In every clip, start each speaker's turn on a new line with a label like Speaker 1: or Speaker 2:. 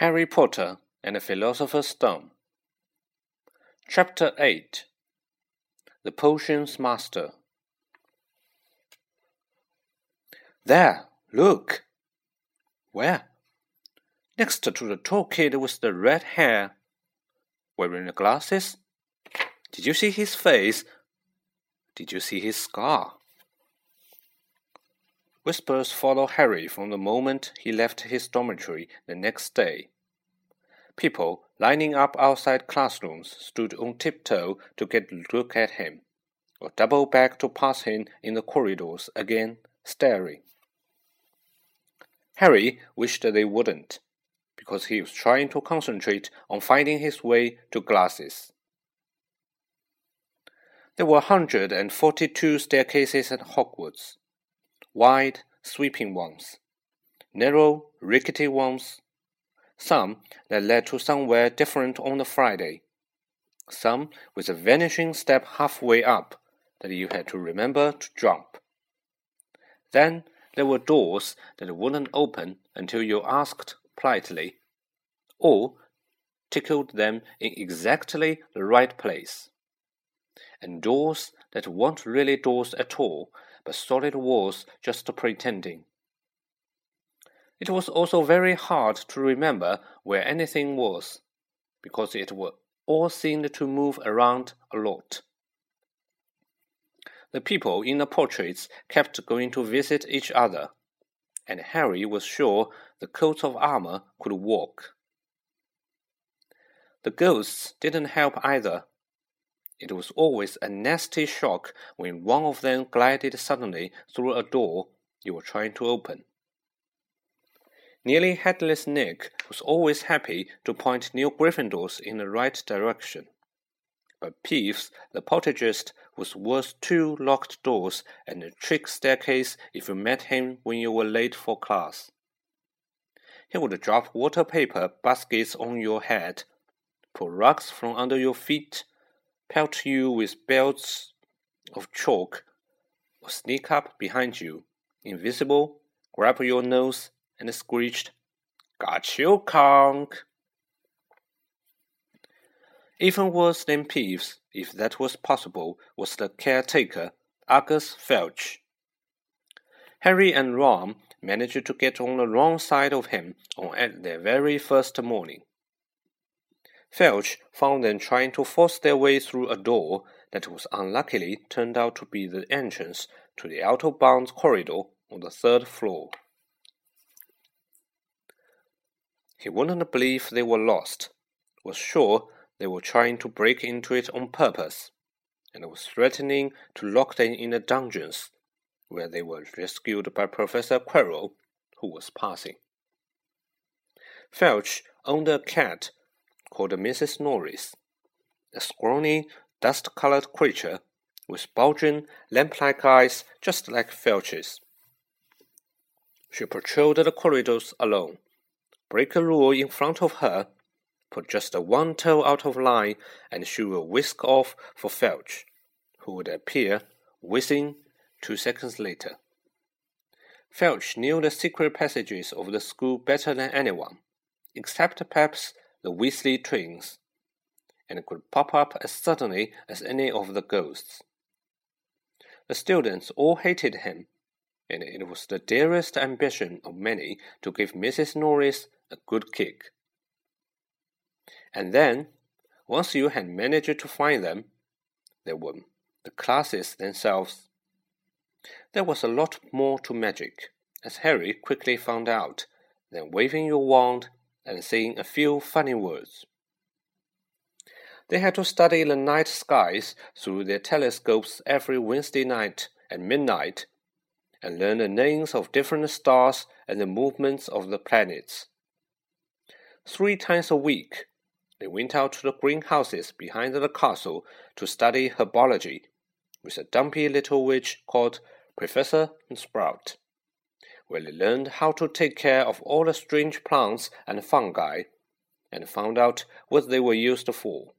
Speaker 1: Harry Potter and the Philosopher's Stone. Chapter 8 The Potions Master. There, look! Where? Next to the tall kid with the red hair. Wearing the glasses? Did you see his face? Did you see his scar? Whispers followed Harry from the moment he left his dormitory the next day. People lining up outside classrooms stood on tiptoe to get a look at him, or double back to pass him in the corridors again, staring. Harry wished they wouldn't, because he was trying to concentrate on finding his way to glasses. There were 142 staircases at Hogwarts wide, sweeping ones, narrow, rickety ones, some that led to somewhere different on the Friday, some with a vanishing step halfway up that you had to remember to jump. Then there were doors that wouldn't open until you asked politely, or tickled them in exactly the right place, and doors that weren't really doors at all but solid walls just pretending. It was also very hard to remember where anything was, because it all seemed to move around a lot. The people in the portraits kept going to visit each other, and Harry was sure the coats of armor could walk. The ghosts didn't help either. It was always a nasty shock when one of them glided suddenly through a door you were trying to open. Nearly Headless Nick was always happy to point new Gryffindors in the right direction. But Peeves, the poltergeist, was worth two locked doors and a trick staircase if you met him when you were late for class. He would drop water paper baskets on your head, pull rugs from under your feet, pelt you with belts of chalk, or sneak up behind you, invisible, grab your nose, and screeched, Got you, conk! Even worse than Peeves, if that was possible, was the caretaker, Argus Filch. Harry and Ron managed to get on the wrong side of him on their very first morning. Filch found them trying to force their way through a door that was unluckily turned out to be the entrance to the out of bounds corridor on the third floor. He wouldn't believe they were lost, was sure they were trying to break into it on purpose, and was threatening to lock them in the dungeons, where they were rescued by Professor Quirrell, who was passing. Filch owned a cat called Mrs. Norris, a scrawny, dust colored creature with bulging, lamp like eyes just like Filch's. She patrolled the corridors alone, break a rule in front of her, put just one toe out of line, and she would whisk off for Filch, who would appear, whizzing, two seconds later. Filch knew the secret passages of the school better than anyone, except perhaps the Weasley twins, and could pop up as suddenly as any of the ghosts. The students all hated him, and it was the dearest ambition of many to give Mrs. Norris a good kick. And then, once you had managed to find them, there were the classes themselves. There was a lot more to magic, as Harry quickly found out, than waving your wand and saying a few funny words. They had to study the night skies through their telescopes every Wednesday night at midnight and learn the names of different stars and the movements of the planets. Three times a week, they went out to the greenhouses behind the castle to study herbology with a dumpy little witch called Professor Sprout where they learned how to take care of all the strange plants and fungi, and found out what they were used for.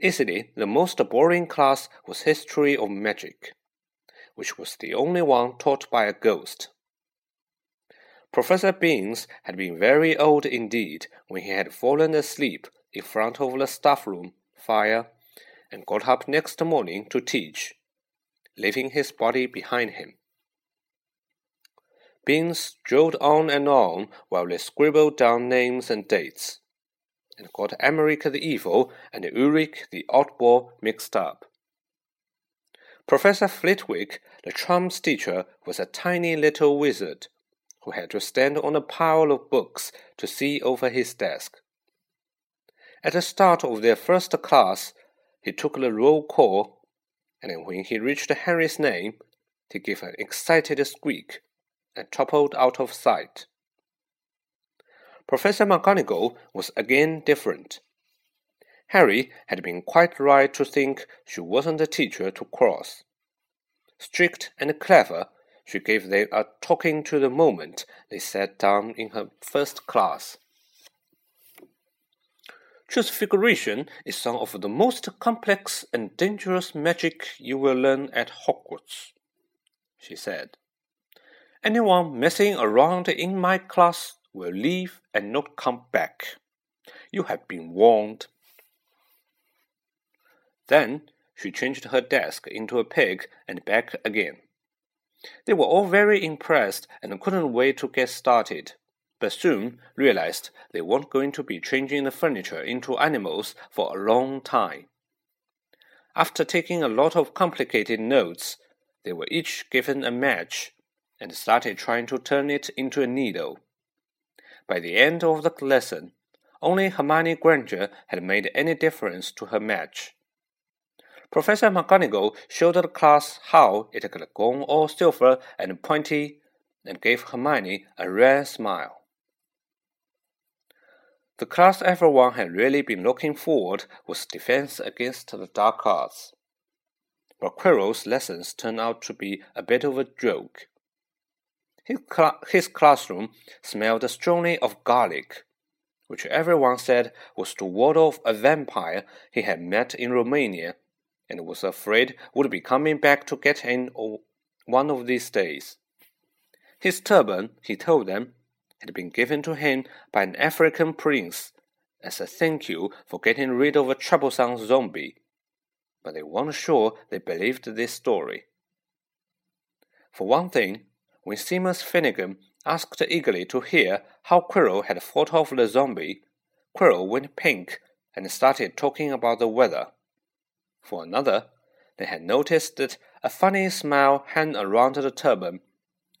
Speaker 1: Easily, the most boring class was History of Magic, which was the only one taught by a ghost. Professor Binns had been very old indeed when he had fallen asleep in front of the staff room fire and got up next morning to teach, leaving his body behind him. Binns strolled on and on while they scribbled down names and dates, and got Emeric the Evil and Ulrich the Oddball mixed up. Professor Flitwick, the charms teacher, was a tiny little wizard who had to stand on a pile of books to see over his desk. At the start of their first class, he took the roll call, and when he reached Harry's name, he gave an excited squeak and toppled out of sight. Professor McGonagall was again different. Harry had been quite right to think she wasn't a teacher to cross. Strict and clever, she gave them a talking to the moment they sat down in her first class. Transfiguration is some of the most complex and dangerous magic you will learn at Hogwarts, she said. Anyone messing around in my class will leave and not come back. You have been warned. Then she changed her desk into a pig and back again. They were all very impressed and couldn't wait to get started, but soon realized they weren't going to be changing the furniture into animals for a long time. After taking a lot of complicated notes, they were each given a match and started trying to turn it into a needle. By the end of the lesson, only Hermione Granger had made any difference to her match. Professor McGonagall showed the class how it could go all silver and pointy, and gave Hermione a rare smile. The class everyone had really been looking forward was Defense Against the Dark Arts. But Quirrell's lessons turned out to be a bit of a joke. His, cl his classroom smelled strongly of garlic, which everyone said was to ward off a vampire he had met in Romania and was afraid would be coming back to get him one of these days. His turban, he told them, had been given to him by an African prince as a thank you for getting rid of a troublesome zombie, but they weren't sure they believed this story. For one thing, when Seamus Finnegan asked eagerly to hear how Quirrell had fought off the zombie, Quirrell went pink and started talking about the weather. For another, they had noticed that a funny smile hung around the turban,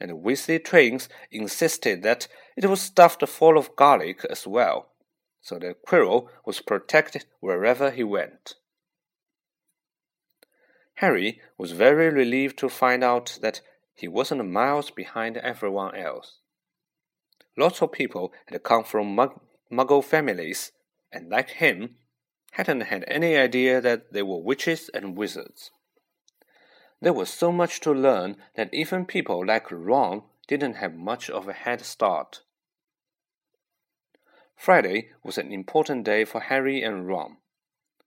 Speaker 1: and Weasley twins insisted that it was stuffed full of garlic as well, so that Quirrell was protected wherever he went. Harry was very relieved to find out that he wasn't miles behind everyone else. Lots of people had come from mug muggle families, and like him, hadn't had any idea that they were witches and wizards. There was so much to learn that even people like Ron didn't have much of a head start. Friday was an important day for Harry and Ron.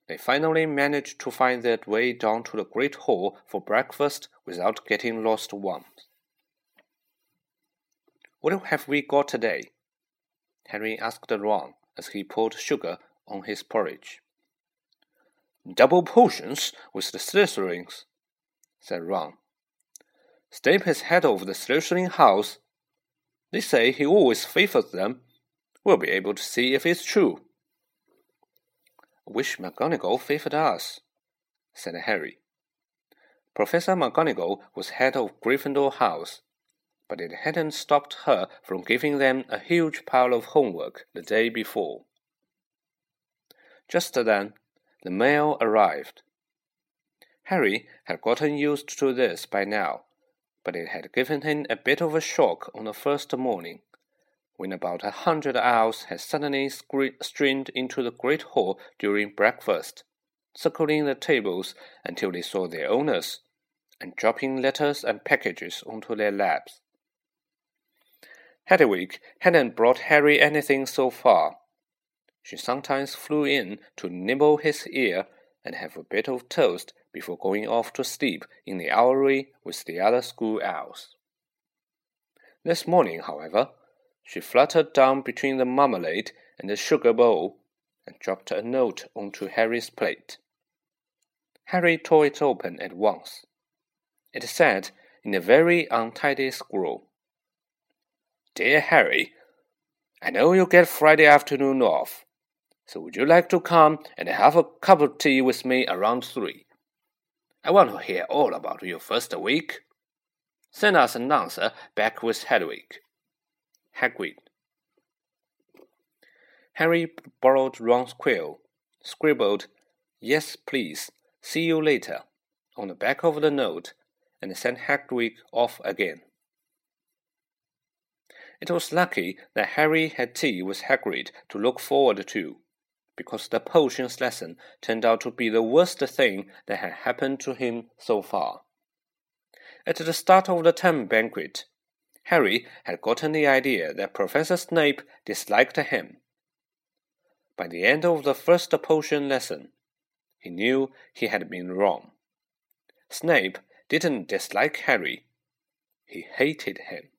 Speaker 1: They finally managed to find their way down to the Great Hall for breakfast without getting lost once. What have we got today? Harry asked Ron as he poured sugar on his porridge. Double potions with the Slytherins, said Ron. Snape has head of the Slytherin house. They say he always favors them. We'll be able to see if it's true. I wish McGonagall favored us, said Harry. Professor McGonagall was head of Gryffindor House, but it hadn't stopped her from giving them a huge pile of homework the day before. Just then, the mail arrived. Harry had gotten used to this by now, but it had given him a bit of a shock on the first morning when about a hundred owls had suddenly streamed into the great hall during breakfast, circling the tables until they saw their owners, and dropping letters and packages onto their laps. Hedwig hadn't brought Harry anything so far. She sometimes flew in to nibble his ear and have a bit of toast before going off to sleep in the owlery with the other school owls. This morning, however, She fluttered down between the marmalade and the sugar bowl and dropped a note onto Harry's plate. Harry tore it open at once. It said in a very untidy scrawl, Dear Harry, I know you get Friday afternoon off, so would you like to come and have a cup of tea with me around three? I want to hear all about your first week. Send us an answer back with Hedwig. Hagrid. Harry borrowed Ron's quill, scribbled, Yes, please, see you later, on the back of the note, and sent Hagrid off again. It was lucky that Harry had tea with Hagrid to look forward to, because the potions lesson turned out to be the worst thing that had happened to him so far. At the start of the term banquet, Harry had gotten the idea that Professor Snape disliked him by the end of the first potion lesson, he knew he had been wrong. Snape didn't dislike Harry, he hated him.